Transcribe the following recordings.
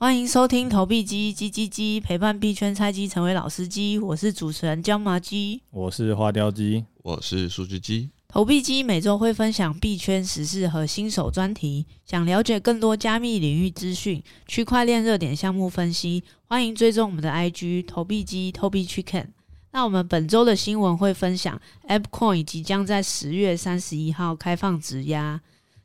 欢迎收听投币机叽叽叽，陪伴币圈菜鸡成为老司机。我是主持人椒麻鸡，我是花雕鸡，我是数据鸡。投币机每周会分享币圈时事和新手专题。想了解更多加密领域资讯、区块链热点项目分析，欢迎追踪我们的 IG 投币机 Tobi Chicken。那我们本周的新闻会分享 AppCoin 即将在十月三十一号开放质押。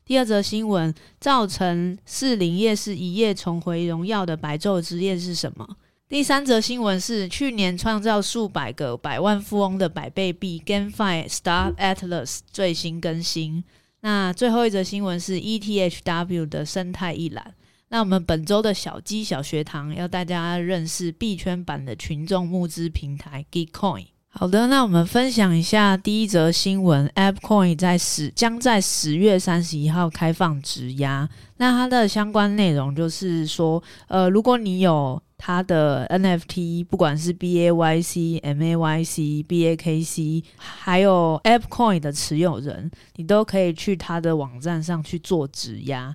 第二则新闻，造成士林夜市一夜重回荣耀的白昼之夜是什么？第三则新闻是去年创造数百个百万富翁的百倍币 GameFi Star Atlas 最新更新。那最后一则新闻是 ETHW 的生态一览。那我们本周的小鸡小学堂要大家认识币圈版的群众募资平台 Gitcoin。好的，那我们分享一下第一则新闻：App Coin 在十将在十月三十一号开放质押。那它的相关内容就是说，呃，如果你有它的 NFT，不管是 BAYC、MAYC、BAKC，还有 App Coin 的持有人，你都可以去它的网站上去做质押。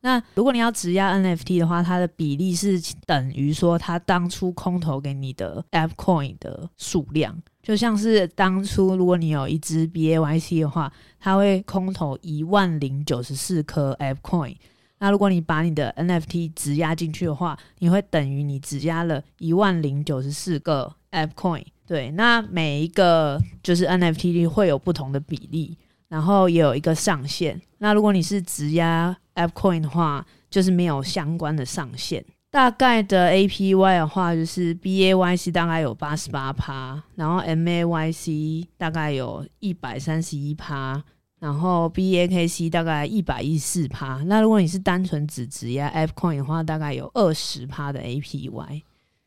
那如果你要质押 NFT 的话，它的比例是等于说它当初空投给你的 App Coin 的数量。就像是当初，如果你有一支 BAYC 的话，它会空投一万零九十四颗 F Coin。那如果你把你的 NFT 质押进去的话，你会等于你质押了一万零九十四个 F Coin。对，那每一个就是 NFT 会有不同的比例，然后也有一个上限。那如果你是质押 F Coin 的话，就是没有相关的上限。大概的 APY 的话，就是 BAYC 大概有八十八趴，然后 MAYC 大概有一百三十一趴，然后 BAKC 大概一百一十四趴。那如果你是单纯只质押 Fcoin 的话，大概有二十趴的 APY。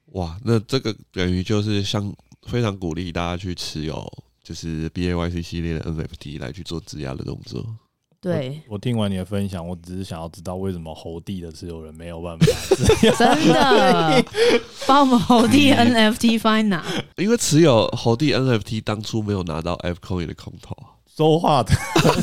哇，那这个等于就是像非常鼓励大家去持有，就是 BAYC 系列的 NFT 来去做质押的动作。对我，我听完你的分享，我只是想要知道为什么猴帝的持有人没有办法 真的 把我们猴帝 NFT 放哪？因为持有猴帝 NFT 当初没有拿到 ApeCoin 的空投，说话的，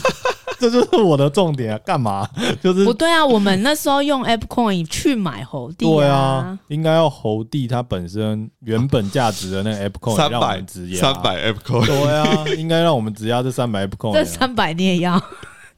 这就是我的重点啊！干嘛？就是不对啊！我们那时候用 App Coin 去买猴帝，对啊，应该要猴帝它本身原本价值的那个 App Coin，三让我们质押三百 App Coin，对啊，应该让我们直押这三百 App Coin，这三百你也要。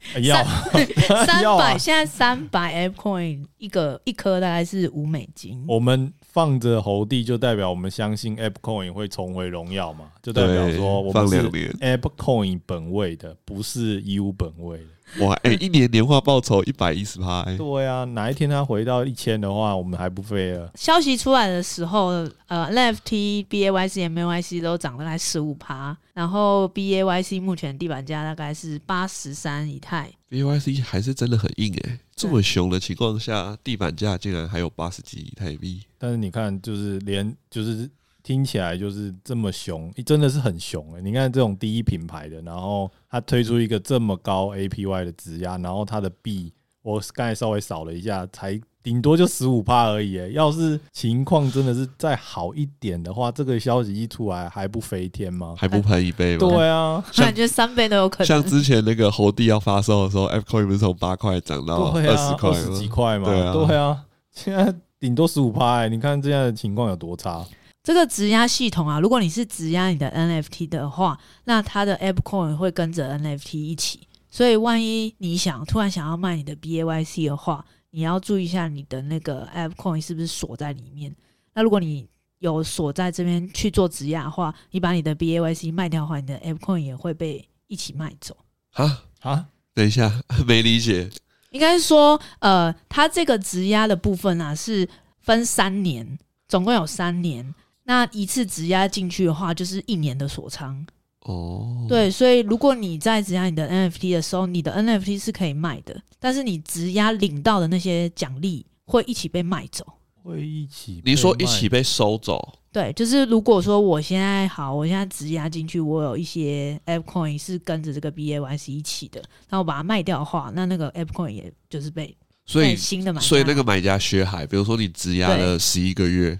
要 三百，现在三百 ApeCoin 一个一颗大概是五美金。我们放着猴帝，就代表我们相信 ApeCoin 会重回荣耀嘛？就代表说我们是 ApeCoin 本位的，不是 U 本位的。哇，哎、欸，一年年化报酬一百一十趴，对啊，哪一天它回到一千的话，我们还不飞了。消息出来的时候，呃，NFT、BAYC、MAYC 都涨了大概十五趴，然后 BAYC 目前地板价大概是八十三以太。BAYC 还是真的很硬诶、欸，这么熊的情况下，地板价竟然还有八十几以太币。但是你看，就是连就是。听起来就是这么凶，真的是很凶诶、欸！你看这种第一品牌的，然后它推出一个这么高 APY 的质押，然后它的币，我刚才稍微扫了一下，才顶多就十五趴而已！要是情况真的是再好一点的话，这个消息一出来还不飞天吗？还不喷一倍吗？对啊，感觉三倍都有可能。像之前那个猴帝要发售的时候，ApeCoin 不是从八块涨到二十块，二十几块吗？对啊，对啊，现在顶多十五趴诶！你看这样的情况有多差？这个质押系统啊，如果你是质押你的 NFT 的话，那它的 AppCoin 会跟着 NFT 一起。所以，万一你想突然想要卖你的 BAYC 的话，你要注意一下你的那个 AppCoin 是不是锁在里面。那如果你有锁在这边去做质押的话，你把你的 BAYC 卖掉的话，你的 AppCoin 也会被一起卖走。啊啊！等一下，没理解。应该是说，呃，它这个质押的部分啊，是分三年，总共有三年。那一次质押进去的话，就是一年的锁仓哦。对，所以如果你在质押你的 NFT 的时候，你的 NFT 是可以卖的，但是你质押领到的那些奖励会一起被卖走，会一起。你说一起被收走？对，就是如果说我现在好，我现在质押进去，我有一些 ApeCoin 是跟着这个 BAYC 一起的，然后我把它卖掉的话，那那个 ApeCoin 也就是被所以新的买，所以那个买家血海，比如说你质押了十一个月。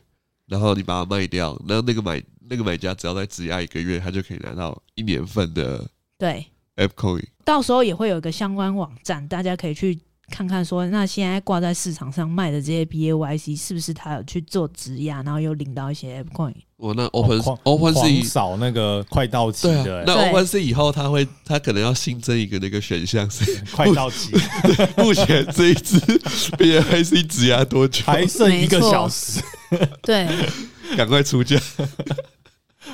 然后你把它卖掉，然后那个买那个买家只要再质押一个月，他就可以拿到一年份的对 ApeCoin。到时候也会有一个相关网站，大家可以去看看说，那现在挂在市场上卖的这些 BAYC 是不是他有去做质押，然后又领到一些 ApeCoin？我那 Open、哦、Open Sea 扫那个快到期的、欸，那 Open Sea 以后他会他可能要新增一个那个选项是 快到期。目前这一支 BAYC 质押多久？还剩一个小时。对，赶快出价。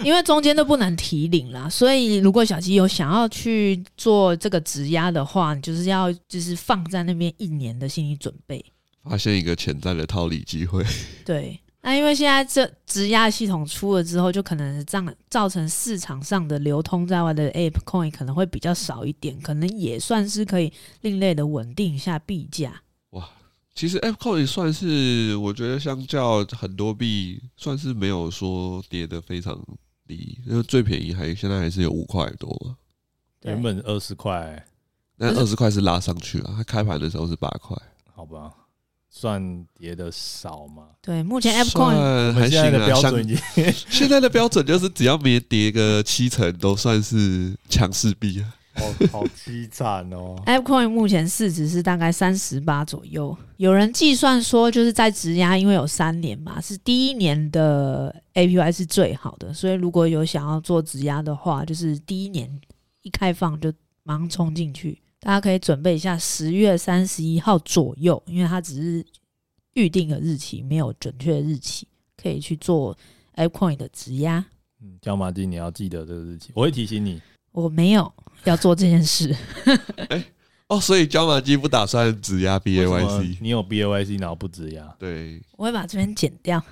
因为中间都不能提领啦，所以如果小鸡有想要去做这个质押的话，你就是要就是放在那边一年的心理准备，发现一个潜在的套利机会。对，那因为现在这质押系统出了之后，就可能造造成市场上的流通在外的 Ape Coin 可能会比较少一点，可能也算是可以另类的稳定一下币价。哇，其实 Ape Coin 算是我觉得相较很多币，算是没有说跌得非常。因为最便宜还现在还是有五块多嘛，原本二十块，那二十块是拉上去了，它开盘的时候是八块，好吧，算跌的少嘛？对，目前 ApeCoin 还行啊，标准已经现在的标准就是只要没跌个七成，都算是强势币啊。好好凄惨哦！ApeCoin 目前市值是大概三十八左右。有人计算说，就是在质押，因为有三年嘛，是第一年的 APY 是最好的。所以如果有想要做质押的话，就是第一年一开放就马上冲进去。大家可以准备一下，十月三十一号左右，因为它只是预定的日期，没有准确的日期，可以去做 ApeCoin 的质押。嗯，椒麻鸡，你要记得这个日期，我会提醒你。我没有要做这件事。哎，哦，所以椒麻鸡不打算质押 BAYC？你有 BAYC，然后不质押？对，我会把这边剪掉。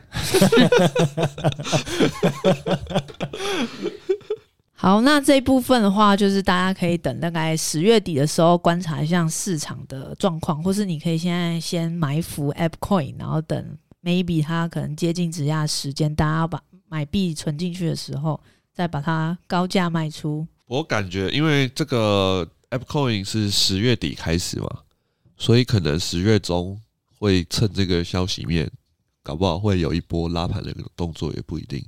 好，那这一部分的话，就是大家可以等大概十月底的时候观察一下市场的状况，或是你可以现在先埋伏 App Coin，然后等 maybe 它可能接近质押时间，大家把买币存进去的时候，再把它高价卖出。我感觉，因为这个 ApeCoin 是十月底开始嘛，所以可能十月中会趁这个消息面，搞不好会有一波拉盘的动作，也不一定。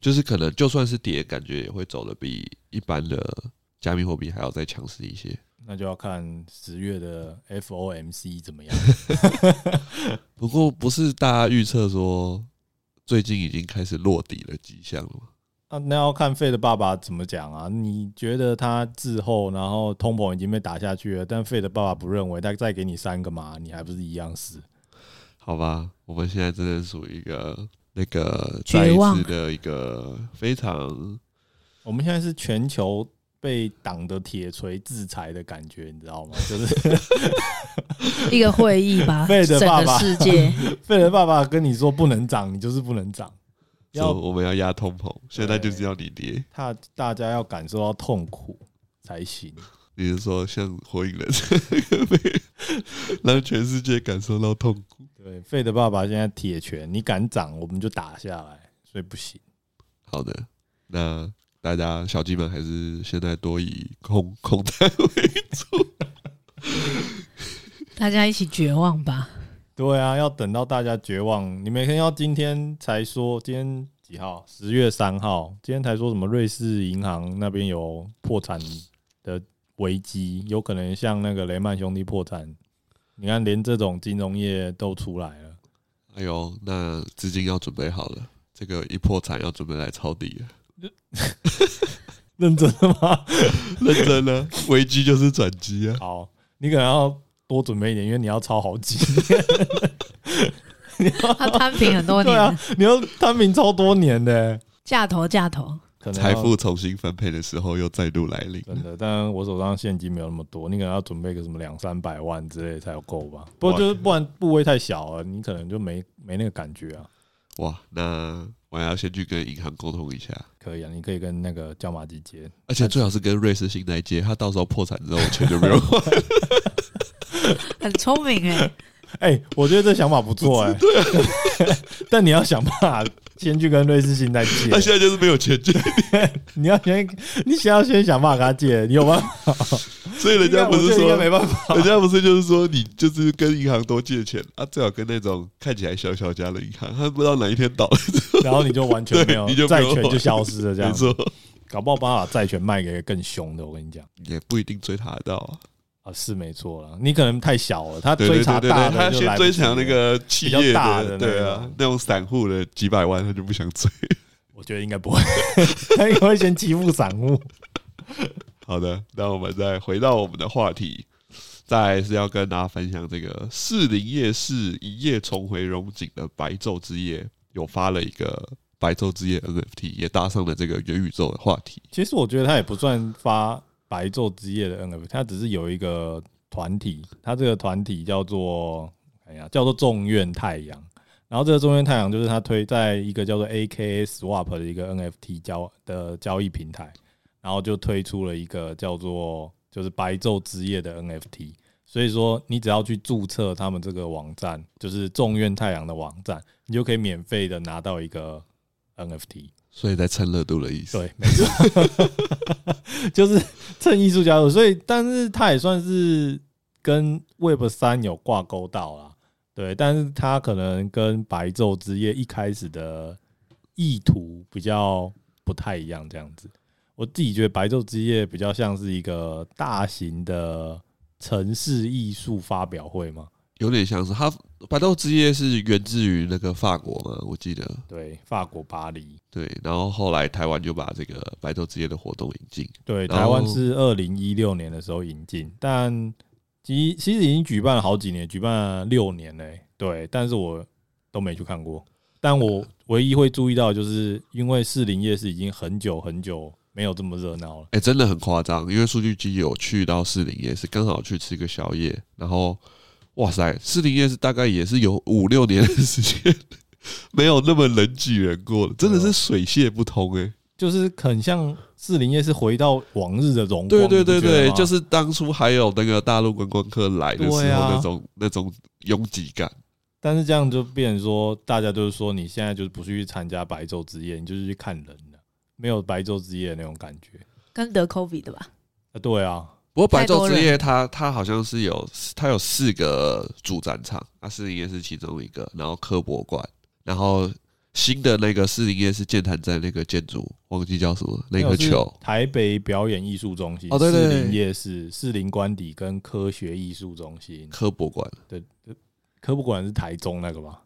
就是可能就算是跌，感觉也会走的比一般的加密货币还要再强势一些。那就要看十月的 FOMC 怎么样。不过不是大家预测说最近已经开始落底的迹象了吗？啊，那要看费的爸爸怎么讲啊？你觉得他滞后，然后通膨已经被打下去了，但费的爸爸不认为，他再给你三个嘛，你还不是一样死？好吧，我们现在真的属于一个那个再一次的一个非常，我们现在是全球被党的铁锤制裁的感觉，你知道吗？就是 一个会议吧，费的爸爸世界，费的爸爸跟你说不能涨，你就是不能涨。要我们要压通膨，现在就是要你跌，他大家要感受到痛苦才行。比如说像火影忍者，让全世界感受到痛苦。对，费的爸爸现在铁拳，你敢涨，我们就打下来，所以不行。好的，那大家小鸡们还是现在多以空空单为主，大家一起绝望吧。对啊，要等到大家绝望。你每天要今天才说，今天几号？十月三号，今天才说什么？瑞士银行那边有破产的危机，有可能像那个雷曼兄弟破产。你看，连这种金融业都出来了。哎呦，那资金要准备好了，这个一破产要准备来抄底了。认真的吗？认真的，危机就是转机啊！好，你可能要。多准备一点，因为你要抄好几年。他摊平很多年，对啊，你要摊平超多年的价头价头，可能财富重新分配的时候又再度来临。真的，但我手上现金没有那么多，你可能要准备个什么两三百万之类才有够吧？不过就是不然部位太小了，你可能就没没那个感觉啊。哇，那我还要先去跟银行沟通一下。可以啊，你可以跟那个椒麻鸡接，而且最好是跟瑞士信贷接，他到时候破产之后，我钱就没有还。很聪明哎、欸，哎、欸，我觉得这想法不错哎、欸。对啊，但你要想办法先去跟瑞士信贷借。他现在就是没有钱借，你要先，你先要先想办法跟他借，你有办法。所以人家不是说没办法，人家不是就是说你就是跟银行多借钱啊，最好跟那种看起来小小家的银行，他不知道哪一天倒了，然后你就完全没有，你就债权就消失了，这样子。搞不好把把债权卖给更凶的，我跟你讲，也不一定追他得到啊。啊，是没错了。你可能太小了，他追查大的他先追查那个企业对啊，那种散户的几百万他就不想追。我觉得应该不会，他应该会先欺负散户。好的，那我们再回到我们的话题，再来是要跟大家分享这个四零夜市一夜重回荣景的白昼之夜，有发了一个白昼之夜 NFT，也搭上了这个元宇宙的话题。其实我觉得他也不算发白昼之夜的 NFT，它只是有一个团体，它这个团体叫做哎呀，叫做众愿太阳。然后这个众愿太阳就是它推在一个叫做 AKA Swap 的一个 NFT 交的交易平台，然后就推出了一个叫做就是白昼之夜的 NFT。所以说，你只要去注册他们这个网站，就是众愿太阳的网站，你就可以免费的拿到一个 NFT。所以在蹭热度的意思。对，没错，就是蹭艺术家的。所以，但是他也算是跟 Web 三有挂钩到啦。对，但是他可能跟白昼之夜一开始的意图比较不太一样，这样子。我自己觉得白昼之夜比较像是一个大型的城市艺术发表会嘛。有点像是它白昼之夜是源自于那个法国嘛，我记得。对，法国巴黎。对，然后后来台湾就把这个白昼之夜的活动引进。对，台湾是二零一六年的时候引进，但其其实已经举办了好几年，举办了六年嘞、欸。对，但是我都没去看过。但我唯一会注意到，就是因为士林夜市已经很久很久没有这么热闹了。哎、欸，真的很夸张，因为数据机有去到士林夜市，刚好去吃个宵夜，然后。哇塞，士林夜市大概也是有五六年的时间没有那么人挤人过了，真的是水泄不通哎、欸，就是很像士林夜市回到往日的荣光。对对对对，就是当初还有那个大陆观光客来的时候那种、啊、那种拥挤感。但是这样就变成说，大家就是说你现在就是不是去参加白昼之夜，你就是去看人的，没有白昼之夜的那种感觉。跟得 COVID 的吧？啊，对啊。不过白昼之夜它，它它好像是有它有四个主战场，啊，士林夜是其中一个，然后科博馆，然后新的那个四林夜是建潭站那个建筑，忘记叫什么那个球，台北表演艺术中心。哦，对对对，士林夜是四林官邸跟科学艺术中心，科博馆，对，科博馆是台中那个吧？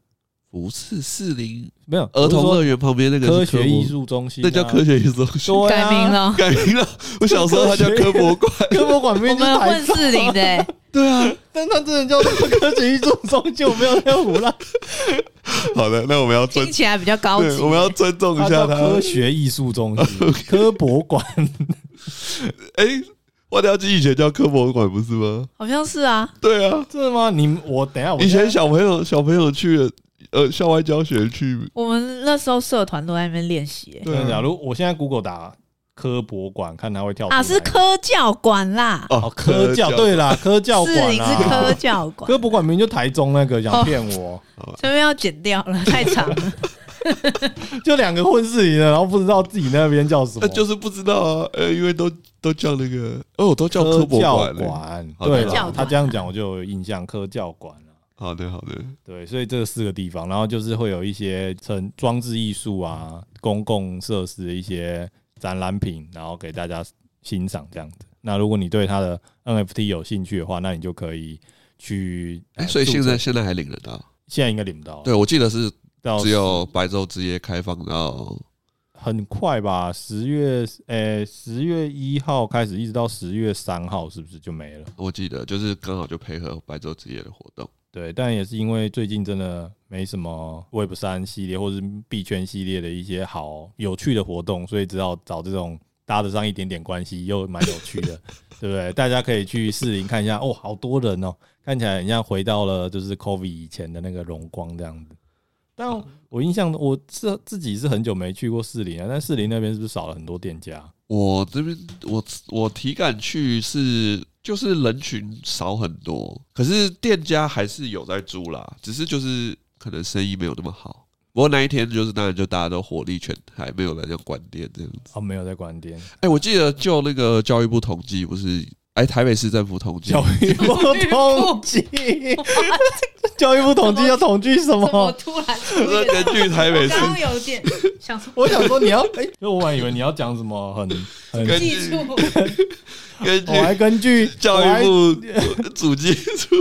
不是四零，没有儿童乐园旁边那个科学艺术中心，那叫科学艺术中心，改名了，改名了。我小时候它叫科博馆，科博馆 名字是混四零的，对啊，但它真的叫做科学艺术中心，我没有那么胡乱。好的，那我们要尊听起来比较高级，我们要尊重一下它。科学艺术中心，科博馆。哎，外交机以前叫科博馆不是吗？好像是啊。对啊，真的吗？你我等下，以前小朋友小朋友去了。呃，校外教学去，我们那时候社团都在那边练习。对，假如我现在 Google 打科博馆，看他会跳啊，是科教馆啦。哦，科教对啦，科教馆士林是科教馆，科博馆名就台中那个，想骗我，这边要剪掉了，太长了。就两个混世营的，然后不知道自己那边叫什么，就是不知道啊。呃，因为都都叫那个，哦，都叫科博馆。对，他这样讲我就有印象，科教馆。好的，好的，对，所以这四个地方，然后就是会有一些成装置艺术啊、公共设施的一些展览品，然后给大家欣赏这样子。那如果你对它的 NFT 有兴趣的话，那你就可以去。哎，所以现在现在还领得到？现在应该领不到。对，我记得是只有白昼之夜开放到很快吧，十月，诶，十月一号开始，一直到十月三号，是不是就没了？我记得就是刚好就配合白昼之夜的活动。对，但也是因为最近真的没什么 Web 三系列或是币圈系列的一些好有趣的活动，所以只好找这种搭得上一点点关系又蛮有趣的，对不对？大家可以去士林看一下，哦，好多人哦，看起来很像回到了就是 COVID 以前的那个荣光这样子。但我印象我是自己是很久没去过士林啊，但士林那边是不是少了很多店家？我这边我我体感去是。就是人群少很多，可是店家还是有在租啦，只是就是可能生意没有那么好。不过那一天就是当然就大家都火力全开，没有人要关店这样子。哦，没有在关店。哎，我记得就那个教育部统计，不是哎，台北市政府统计，教育部 统计，教育部统计要统计什么？我突然是 根据台北市，刚刚有点想说，我想说你要哎，因为我还以为你要讲什么很很技术。根据，我还根据教育部主计处，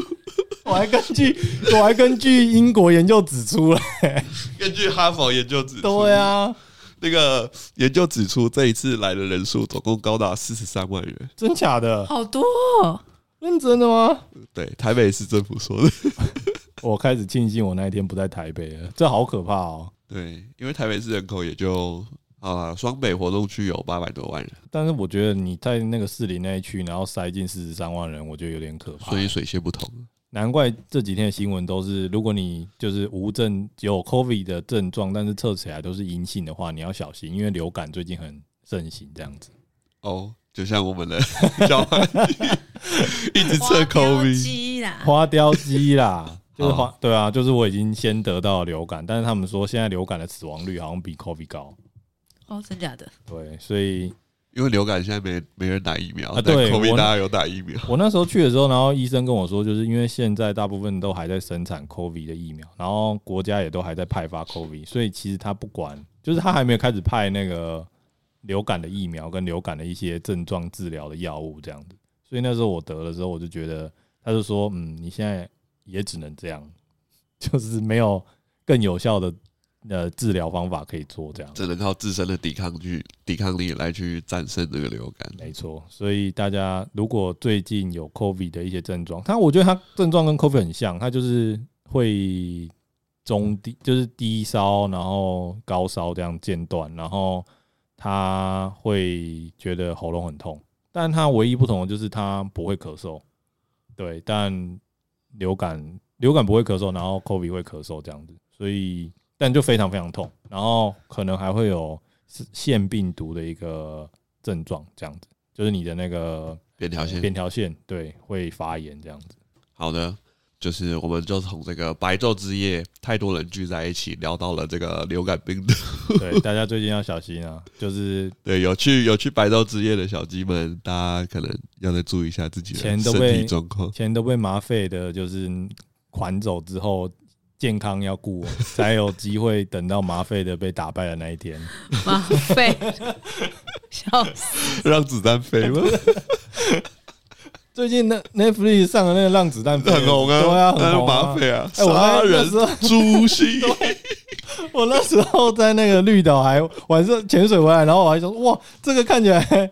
我还根据我还根据英国研究指出来，根据哈佛研究指出，对啊。那个研究指出，这一次来的人数总共高达四十三万人，真假的？好多，哦，认真的吗？对，台北市政府说的。我开始庆幸我那一天不在台北了，这好可怕哦。对，因为台北市人口也就啊，双北活动区有八百多万人，但是我觉得你在那个市里那一区，然后塞进四十三万人，我觉得有点可怕。所以水泄不通。难怪这几天的新闻都是，如果你就是无症有 COVID 的症状，但是测起来都是阴性的话，你要小心，因为流感最近很盛行，这样子。哦，就像我们的小孩 一直测 COVID，花雕鸡啦，就是花对啊，就是我已经先得到流感，但是他们说现在流感的死亡率好像比 COVID 高。哦，真假的？对，所以。因为流感现在没没人打疫苗啊，对，COVID 大家有打疫苗。我那时候去的时候，然后医生跟我说，就是因为现在大部分都还在生产 COVID 的疫苗，然后国家也都还在派发 COVID，所以其实他不管，就是他还没有开始派那个流感的疫苗跟流感的一些症状治疗的药物这样子。所以那时候我得了之后，我就觉得，他就说，嗯，你现在也只能这样，就是没有更有效的。呃，治疗方法可以做这样，只能靠自身的抵抗去抵抗力来去战胜这个流感。没错，所以大家如果最近有 COVID 的一些症状，它我觉得它症状跟 COVID 很像，它就是会中低，就是低烧，然后高烧这样间断，然后他会觉得喉咙很痛，但它唯一不同的就是它不会咳嗽。对，但流感流感不会咳嗽，然后 COVID 会咳嗽这样子，所以。但就非常非常痛，然后可能还会有腺病毒的一个症状，这样子，就是你的那个扁条线，扁条线对会发炎这样子。好的，就是我们就从这个白昼之夜，太多人聚在一起，聊到了这个流感病毒。对，大家最近要小心啊！就是对有去有去白昼之夜的小鸡们，大家可能要再注意一下自己的身体状况。钱都被麻费的，就是款走之后。健康要顾，才有机会等到麻废的被打败的那一天。麻废，笑死！让子弹飞吗？最近那 Netflix 上的那个《让子弹飞》很红啊，对啊，很红麻废啊！哎，我那时候诛心，我那时候在那个绿岛还晚上潜水回来，然后我还说哇，这个看起来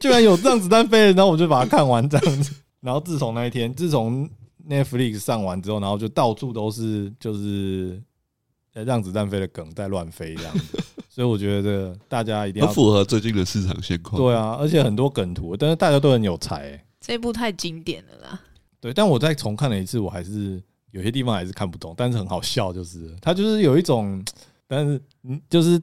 居然有让子弹飞，然后我就把它看完这样子。然后自从那一天，自从 Netflix 上完之后，然后就到处都是就是让子弹飞的梗在乱飞这样子，所以我觉得这大家一定要符合最近的市场现况。对啊，而且很多梗图，但是大家都很有才、欸。这部太经典了啦。对，但我再重看了一次，我还是有些地方还是看不懂，但是很好笑，就是它就是有一种，但是嗯，就是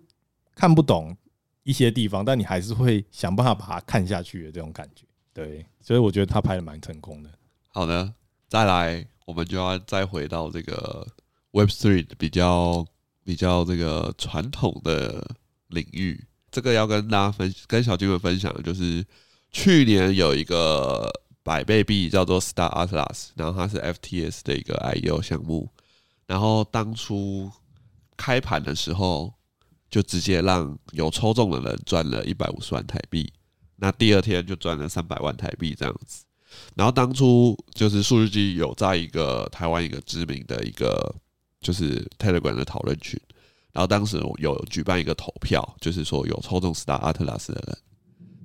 看不懂一些地方，但你还是会想办法把它看下去的这种感觉。对，所以我觉得他拍的蛮成功的。好的。再来，我们就要再回到这个 Web Three 比较比较这个传统的领域。这个要跟大家分跟小金们分享的就是，去年有一个百倍币叫做 Star Atlas，然后它是 FTS 的一个 IEO 项目。然后当初开盘的时候，就直接让有抽中的人赚了一百五十万台币，那第二天就赚了三百万台币这样子。然后当初就是数据机有在一个台湾一个知名的一个就是 Telegram 的讨论群，然后当时有举办一个投票，就是说有抽中 Star Atlas 的人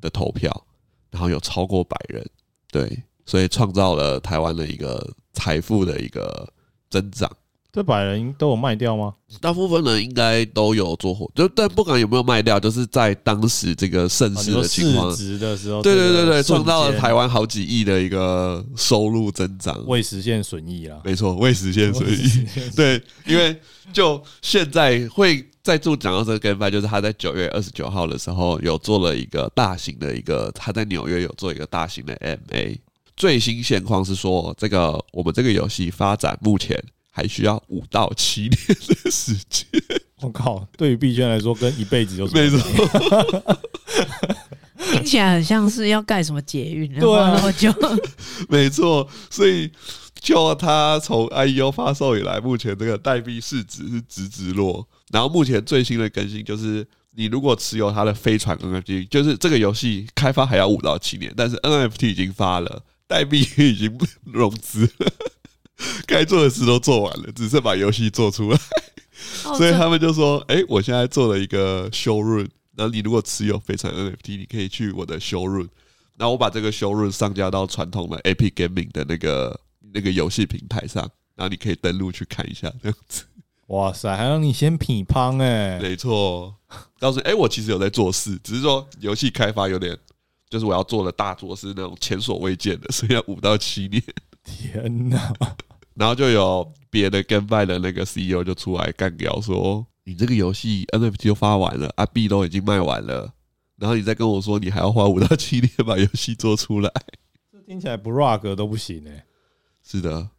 的投票，然后有超过百人，对，所以创造了台湾的一个财富的一个增长。这百人都有卖掉吗？大部分人应该都有做货，就但不管有没有卖掉，就是在当时这个盛世的情况，市值的时候，对对对对，创造了台湾好几亿的一个收入增长，未实现损益啊，没错，未实现损益。对，因为就现在会再度讲到这个 GameFi，就是他在九月二十九号的时候有做了一个大型的一个，他在纽约有做一个大型的 MA，最新现况是说，这个我们这个游戏发展目前。还需要五到七年的时间。我靠，对于币圈来说，跟一辈子就是没错。听起来很像是要盖什么捷运，对啊，然后就 没错，所以就它从 IEO 发售以来，目前这个代币市值是直直落。然后目前最新的更新就是，你如果持有它的飞船 NFT，就是这个游戏开发还要五到七年，但是 NFT 已经发了，代币已经融资了，该做的事都做完了，只是把游戏做出来。所以他们就说：“哎，我现在做了一个 showroom，然后你如果持有飞船 NFT，你可以去我的 showroom，然后我把这个 showroom 上架到传统的 Epic Gaming 的那个那个游戏平台上，然后你可以登录去看一下这样子。”哇塞，还让你先品乓哎，没错，告诉你，哎，我其实有在做事，只是说游戏开发有点，就是我要做的大作是那种前所未见的，所以要五到七年。天哪！然后就有别的 GameFi 的那个 CEO 就出来干掉说，你这个游戏 NFT 都发完了，啊币都已经卖完了，然后你再跟我说你还要花五到七天把游戏做出来，这听起来不 rug 都不行哎。是的。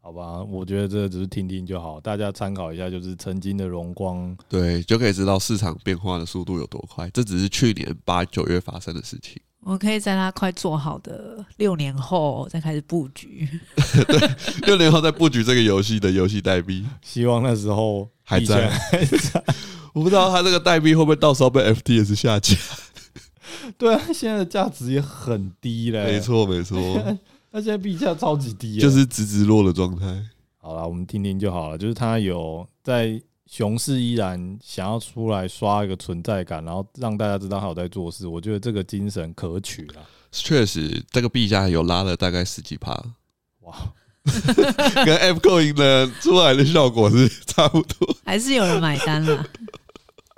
好吧，我觉得这只是听听就好，大家参考一下，就是曾经的荣光，对，就可以知道市场变化的速度有多快。这只是去年八九月发生的事情。我可以在它快做好的六年后再开始布局，对，六年后再布局这个游戏的游戏代币。希望那时候还在，还在。我不知道它这个代币会不会到时候被 FTS 下架。对啊，现在的价值也很低嘞。没错，没错。它现在币价超级低，就是直直落的状态。好了，我们听听就好了。就是它有在熊市依然想要出来刷一个存在感，然后让大家知道他有在做事。我觉得这个精神可取了。确实，这个币价有拉了大概十几趴。哇，跟 F Coin 的出来的效果是差不多，还是有人买单了。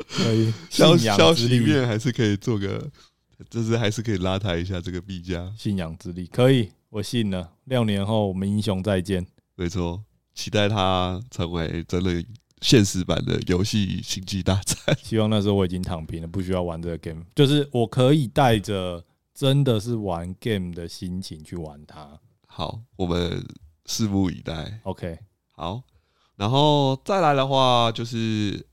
可以，消消息面还是可以做个，就是还是可以拉抬一下这个币价。信仰之力可以。我信了，六年后我们英雄再见。没错，期待他成为真的现实版的游戏星际大战。希望那时候我已经躺平了，不需要玩这个 game，就是我可以带着真的是玩 game 的心情去玩它。好，我们拭目以待。OK，好，然后再来的话，就是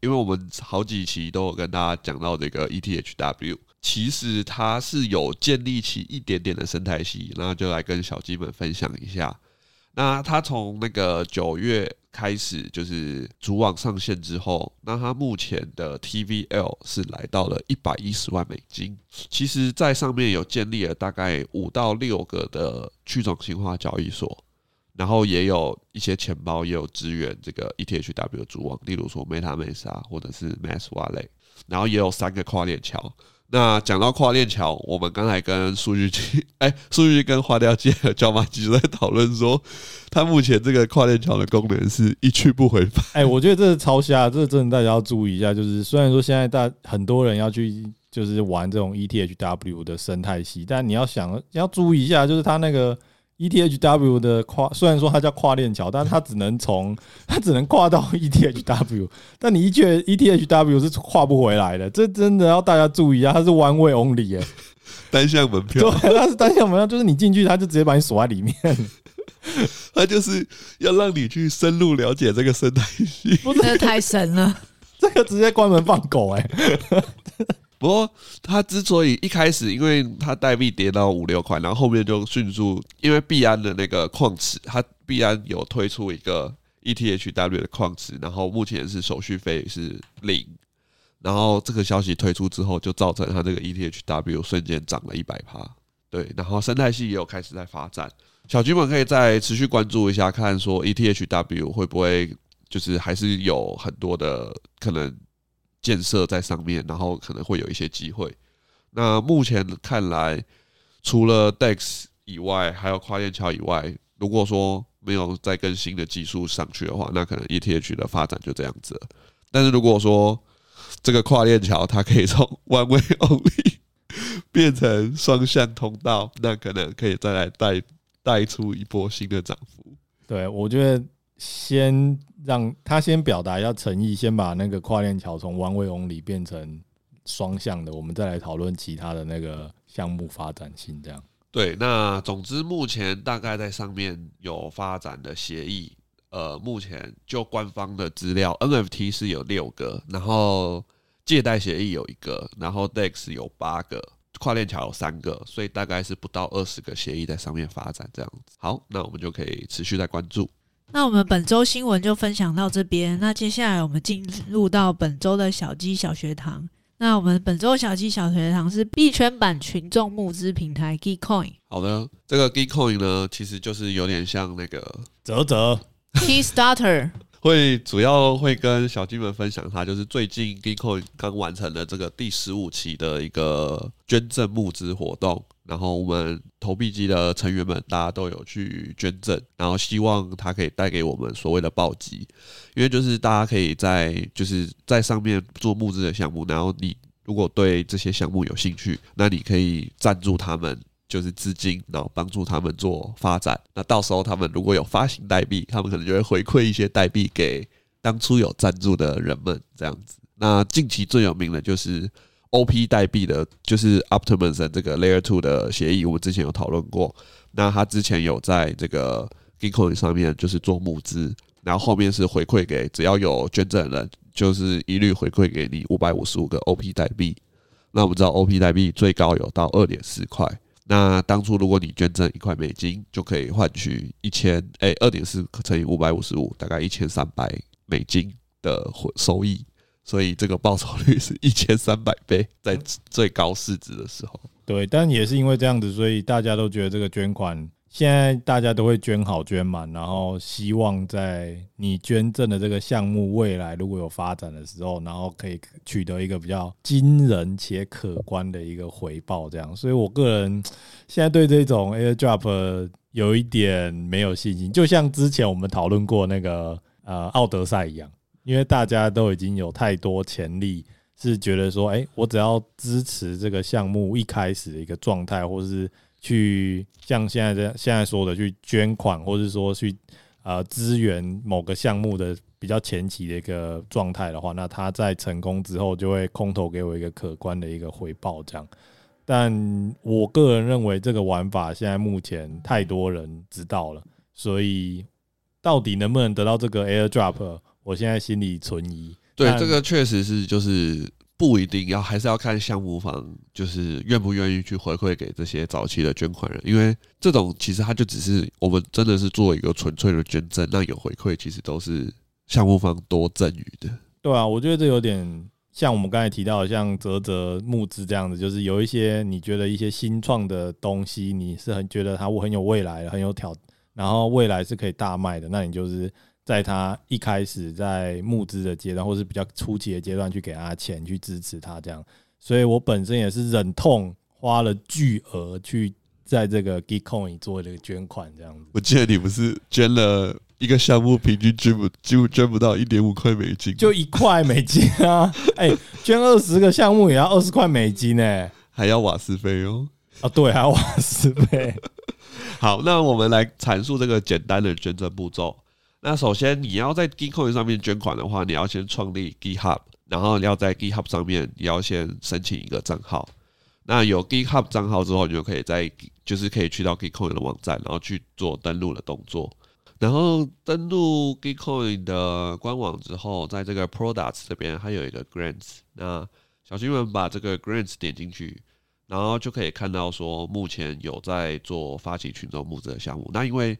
因为我们好几期都有跟大家讲到这个 ETHW。其实它是有建立起一点点的生态系，然后就来跟小鸡们分享一下。那它从那个九月开始就是主网上线之后，那它目前的 TVL 是来到了一百一十万美金。其实，在上面有建立了大概五到六个的去中心化交易所，然后也有一些钱包也有支援这个 ETHW 主网，例如说 MetaMask 或者是 Mask Wallet，然后也有三个跨链桥。那讲到跨链桥，我们刚才跟数据机，哎，数据机跟花雕机和椒麻鸡在讨论说，它目前这个跨链桥的功能是一去不回返。哎，我觉得这是超瞎，这个真的大家要注意一下。就是虽然说现在大很多人要去就是玩这种 ETHW 的生态系，但你要想要注意一下，就是它那个。ETHW 的跨，虽然说它叫跨链桥，但它只能从 它只能跨到 ETHW，但你一确 ETHW 是跨不回来的，这真的要大家注意啊！它是 one way only 哎，单向门票，对，它是单向门票，就是你进去，它就直接把你锁在里面，它就是要让你去深入了解这个生态系，不是太神了，这个直接关门放狗哎。不过，他之所以一开始，因为它代币跌到五六块，然后后面就迅速，因为币安的那个矿池，它币安有推出一个 ETHW 的矿池，然后目前是手续费是零，然后这个消息推出之后，就造成它这个 ETHW 瞬间涨了一百趴，对，然后生态系也有开始在发展，小军们可以再持续关注一下，看说 ETHW 会不会就是还是有很多的可能。建设在上面，然后可能会有一些机会。那目前看来，除了 DEX 以外，还有跨链桥以外，如果说没有再更新的技术上去的话，那可能 ETH 的发展就这样子了。但是如果说这个跨链桥它可以从 One Way Only 变成双向通道，那可能可以再来带带出一波新的涨幅。对，我觉得先。让他先表达一下诚意，先把那个跨链桥从 one way only 变成双向的，我们再来讨论其他的那个项目发展性。这样对。那总之目前大概在上面有发展的协议，呃，目前就官方的资料，NFT 是有六个，然后借贷协议有一个，然后 DEX 有八个，跨链桥有三个，所以大概是不到二十个协议在上面发展这样子。好，那我们就可以持续在关注。那我们本周新闻就分享到这边。那接下来我们进入到本周的小鸡小学堂。那我们本周小鸡小学堂是币圈版群众募资平台 Gitcoin。好的，这个 Gitcoin 呢，其实就是有点像那个泽泽 Kickstarter。会主要会跟小鸡们分享，它就是最近 Gitcoin 刚完成了这个第十五期的一个捐赠募资活动，然后我们投币机的成员们大家都有去捐赠，然后希望它可以带给我们所谓的暴击，因为就是大家可以在就是在上面做募资的项目，然后你如果对这些项目有兴趣，那你可以赞助他们。就是资金，然后帮助他们做发展。那到时候他们如果有发行代币，他们可能就会回馈一些代币给当初有赞助的人们，这样子。那近期最有名的就是 OP 代币的，就是 Optimism 这个 Layer Two 的协议，我们之前有讨论过。那他之前有在这个 Gitcoin 上面就是做募资，然后后面是回馈给只要有捐赠人，就是一律回馈给你五百五十五个 OP 代币。那我们知道 OP 代币最高有到二点四块。那当初如果你捐赠一块美金，就可以换取一千哎二点四乘以五百五十五，大概一千三百美金的回收益，所以这个报酬率是 一千三百倍，在最高市值的时候。对，但也是因为这样子，所以大家都觉得这个捐款。现在大家都会捐好捐满，然后希望在你捐赠的这个项目未来如果有发展的时候，然后可以取得一个比较惊人且可观的一个回报。这样，所以我个人现在对这种 airdrop 有一点没有信心。就像之前我们讨论过那个呃奥德赛一样，因为大家都已经有太多潜力，是觉得说，哎，我只要支持这个项目一开始的一个状态，或是。去像现在这样现在说的去捐款，或者说去呃支援某个项目的比较前期的一个状态的话，那他在成功之后就会空投给我一个可观的一个回报，这样。但我个人认为这个玩法现在目前太多人知道了，所以到底能不能得到这个 airdrop，我现在心里存疑。对，这个确实是就是。不一定要，还是要看项目方就是愿不愿意去回馈给这些早期的捐款人，因为这种其实它就只是我们真的是做一个纯粹的捐赠，那有回馈其实都是项目方多赠予的。对啊，我觉得这有点像我们刚才提到的，像泽泽募资这样子，就是有一些你觉得一些新创的东西，你是很觉得它很有未来，很有挑，然后未来是可以大卖的，那你就是。在他一开始在募资的阶段，或是比较初期的阶段，去给他钱去支持他这样，所以我本身也是忍痛花了巨额去在这个 Gitcoin 做这个捐款这样子。我记得你不是捐了一个项目，平均捐不几乎捐不到一点五块美金，就一块美金啊！哎，捐二十个项目也要二十块美金呢，还要瓦斯费哦。啊，对，还要瓦斯费。好，那我们来阐述这个简单的捐赠步骤。那首先，你要在 Gitcoin 上面捐款的话，你要先创立 GitHub，然后你要在 GitHub 上面，你要先申请一个账号。那有 GitHub 账号之后，你就可以在就是可以去到 Gitcoin 的网站，然后去做登录的动作。然后登录 Gitcoin 的官网之后，在这个 Products 这边还有一个 Grants。那小新们把这个 Grants 点进去，然后就可以看到说，目前有在做发起群众募资的项目。那因为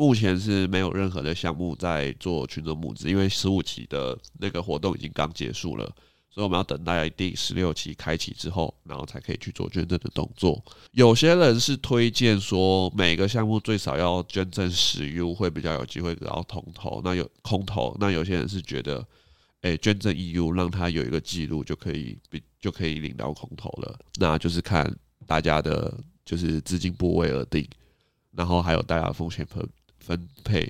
目前是没有任何的项目在做群众募资，因为十五期的那个活动已经刚结束了，所以我们要等待第十六期开启之后，然后才可以去做捐赠的动作。有些人是推荐说，每个项目最少要捐赠十 U 会比较有机会得到空投。那有空投，那有些人是觉得，哎，捐赠一 U 让他有一个记录就可以，就可以领到空投了。那就是看大家的，就是资金部位而定，然后还有大家的风险分。分配，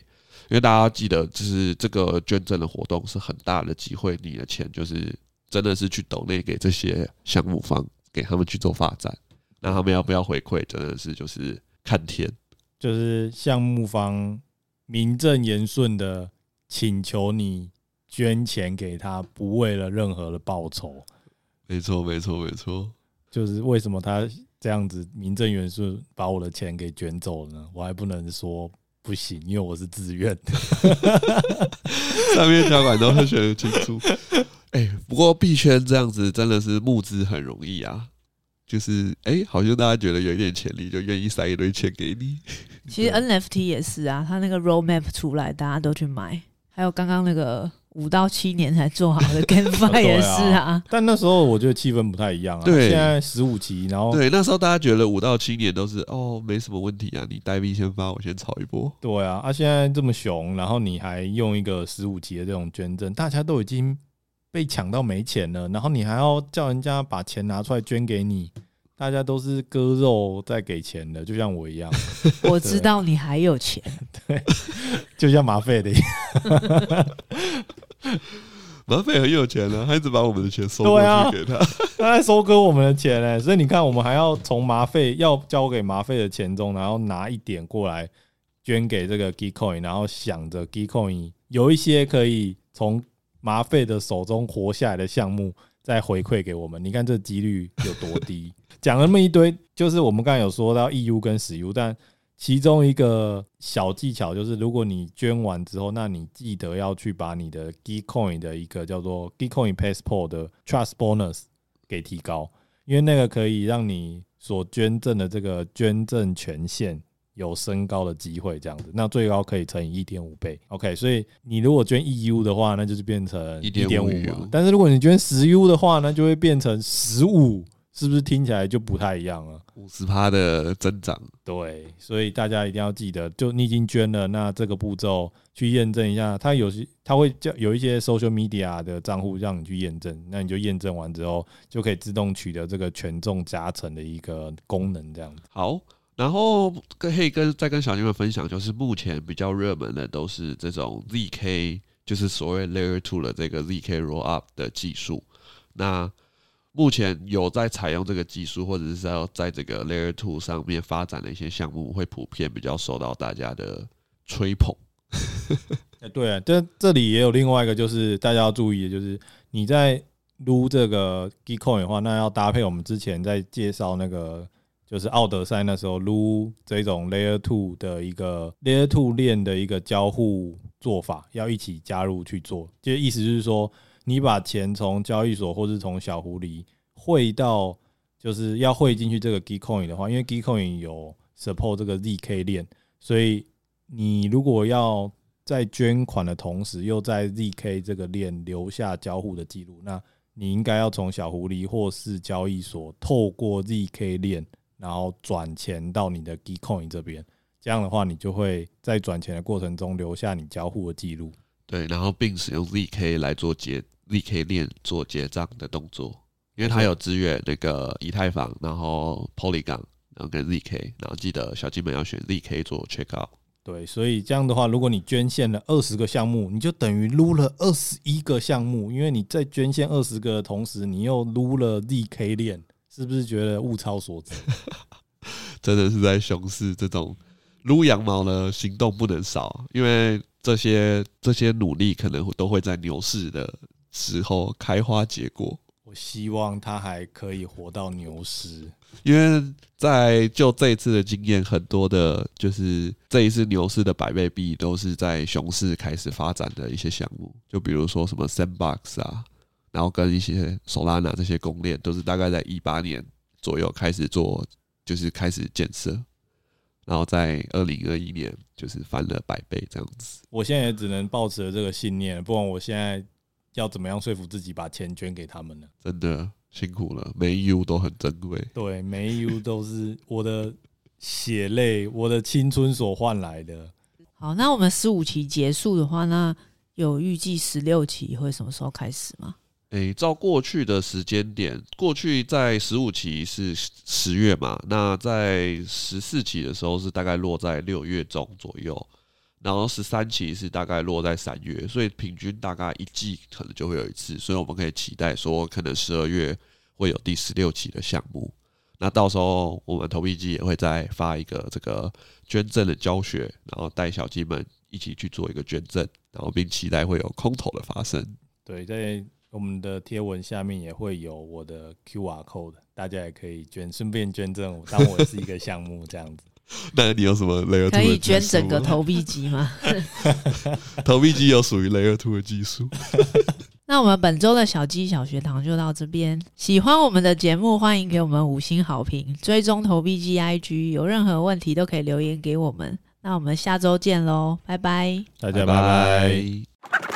因为大家记得，就是这个捐赠的活动是很大的机会，你的钱就是真的是去抖内给这些项目方，给他们去做发展，那他们要不要回馈，真的是就是看天，就是项目方名正言顺的请求你捐钱给他，不为了任何的报酬。没错，没错，没错，就是为什么他这样子名正言顺把我的钱给卷走了呢？我还不能说。不行，因为我是自愿的，上面条款都很写得清楚。哎，不过币圈这样子真的是募资很容易啊，就是哎、欸，好像大家觉得有一点潜力，就愿意塞一堆钱给你。其实 NFT 也是啊，他那个 roadmap 出来，大家都去买。还有刚刚那个五到七年才做好的 GameFi 也是啊，啊。但那时候我觉得气氛不太一样啊。对，现在十五期，然后对那时候大家觉得五到七年都是哦，没什么问题啊，你代币先发，我先炒一波。对啊，啊现在这么熊，然后你还用一个十五期的这种捐赠，大家都已经被抢到没钱了，然后你还要叫人家把钱拿出来捐给你。大家都是割肉在给钱的，就像我一样。我知道你还有钱，对，就像马费的一样。马费很有钱呢、啊，他一直把我们的钱收过去给他，啊、他在收割我们的钱呢、欸。所以你看，我们还要从马费要交给马费的钱中，然后拿一点过来捐给这个 Gitcoin，然后想着 Gitcoin 有一些可以从马费的手中活下来的项目，再回馈给我们。你看这几率有多低？讲了那么一堆，就是我们刚才有说到 EU 跟实 U，但其中一个小技巧就是，如果你捐完之后，那你记得要去把你的 Gitcoin 的一个叫做 Gitcoin Passport 的 Trust Bonus 给提高，因为那个可以让你所捐赠的这个捐赠权限有升高的机会，这样子，那最高可以乘以一点五倍。OK，所以你如果捐一 U 的话，那就是变成一点五嘛，但是如果你捐十 U 的话，那就会变成十五。是不是听起来就不太一样了？五十趴的增长，对，所以大家一定要记得，就你已经捐了，那这个步骤去验证一下，它有些它会叫有一些 social media 的账户让你去验证，那你就验证完之后，就可以自动取得这个权重加成的一个功能，这样子。好，然后可以跟再跟小妞们分享，就是目前比较热门的都是这种 zk，就是所谓 layer two 的这个 zk roll up 的技术，那。目前有在采用这个技术，或者是要在这个 Layer Two 上面发展的一些项目，会普遍比较受到大家的吹捧。对啊，这这里也有另外一个，就是大家要注意的，就是你在撸这个 Gitcoin 的话，那要搭配我们之前在介绍那个，就是奥德赛那时候撸这种 Layer Two 的一个 Layer Two 链的一个交互做法，要一起加入去做，就意思就是说。你把钱从交易所或是从小狐狸汇到，就是要汇进去这个 Gitcoin 的话，因为 Gitcoin 有 support 这个 ZK 链，所以你如果要在捐款的同时又在 ZK 这个链留下交互的记录，那你应该要从小狐狸或是交易所透过 ZK 链，然后转钱到你的 Gitcoin 这边，这样的话你就会在转钱的过程中留下你交互的记录。对，然后并使用 zk 来做结 zk 链做结账的动作，因为它有支援那个以太坊，然后 Polygon，然后跟 zk，然后记得小金本要选 zk 做 checkout。对，所以这样的话，如果你捐献了二十个项目，你就等于撸了二十一个项目，因为你在捐献二十个的同时，你又撸了 zk 链，是不是觉得物超所值？真的是在熊市这种撸羊毛的行动不能少，因为。这些这些努力可能都会在牛市的时候开花结果。我希望他还可以活到牛市，因为在就这一次的经验，很多的就是这一次牛市的百倍币都是在熊市开始发展的一些项目，就比如说什么 Sandbox 啊，然后跟一些 Solana 这些公链，都是大概在一八年左右开始做，就是开始建设。然后在二零二一年就是翻了百倍这样子。我现在也只能抱持了这个信念，不然我现在要怎么样说服自己把钱捐给他们呢？真的辛苦了，每一 U 都很珍贵。对，每一 U 都是我的血泪，我的青春所换来的。好，那我们十五期结束的话，那有预计十六期会什么时候开始吗？诶、照过去的时间点，过去在十五期是十月嘛，那在十四期的时候是大概落在六月中左右，然后十三期是大概落在三月，所以平均大概一季可能就会有一次，所以我们可以期待说，可能十二月会有第十六期的项目。那到时候我们投币机也会再发一个这个捐赠的教学，然后带小鸡们一起去做一个捐赠，然后并期待会有空投的发生。对，在。我们的贴文下面也会有我的 QR code，大家也可以捐，顺便捐赠我，当我是一个项目这样子。那你有什么 Layer Two 可以捐整个投币机吗？投币机有属于 Layer Two 的技术。那我们本周的小鸡小学堂就到这边。喜欢我们的节目，欢迎给我们五星好评，追踪投币机 IG，有任何问题都可以留言给我们。那我们下周见喽，拜拜，大家拜拜。拜拜。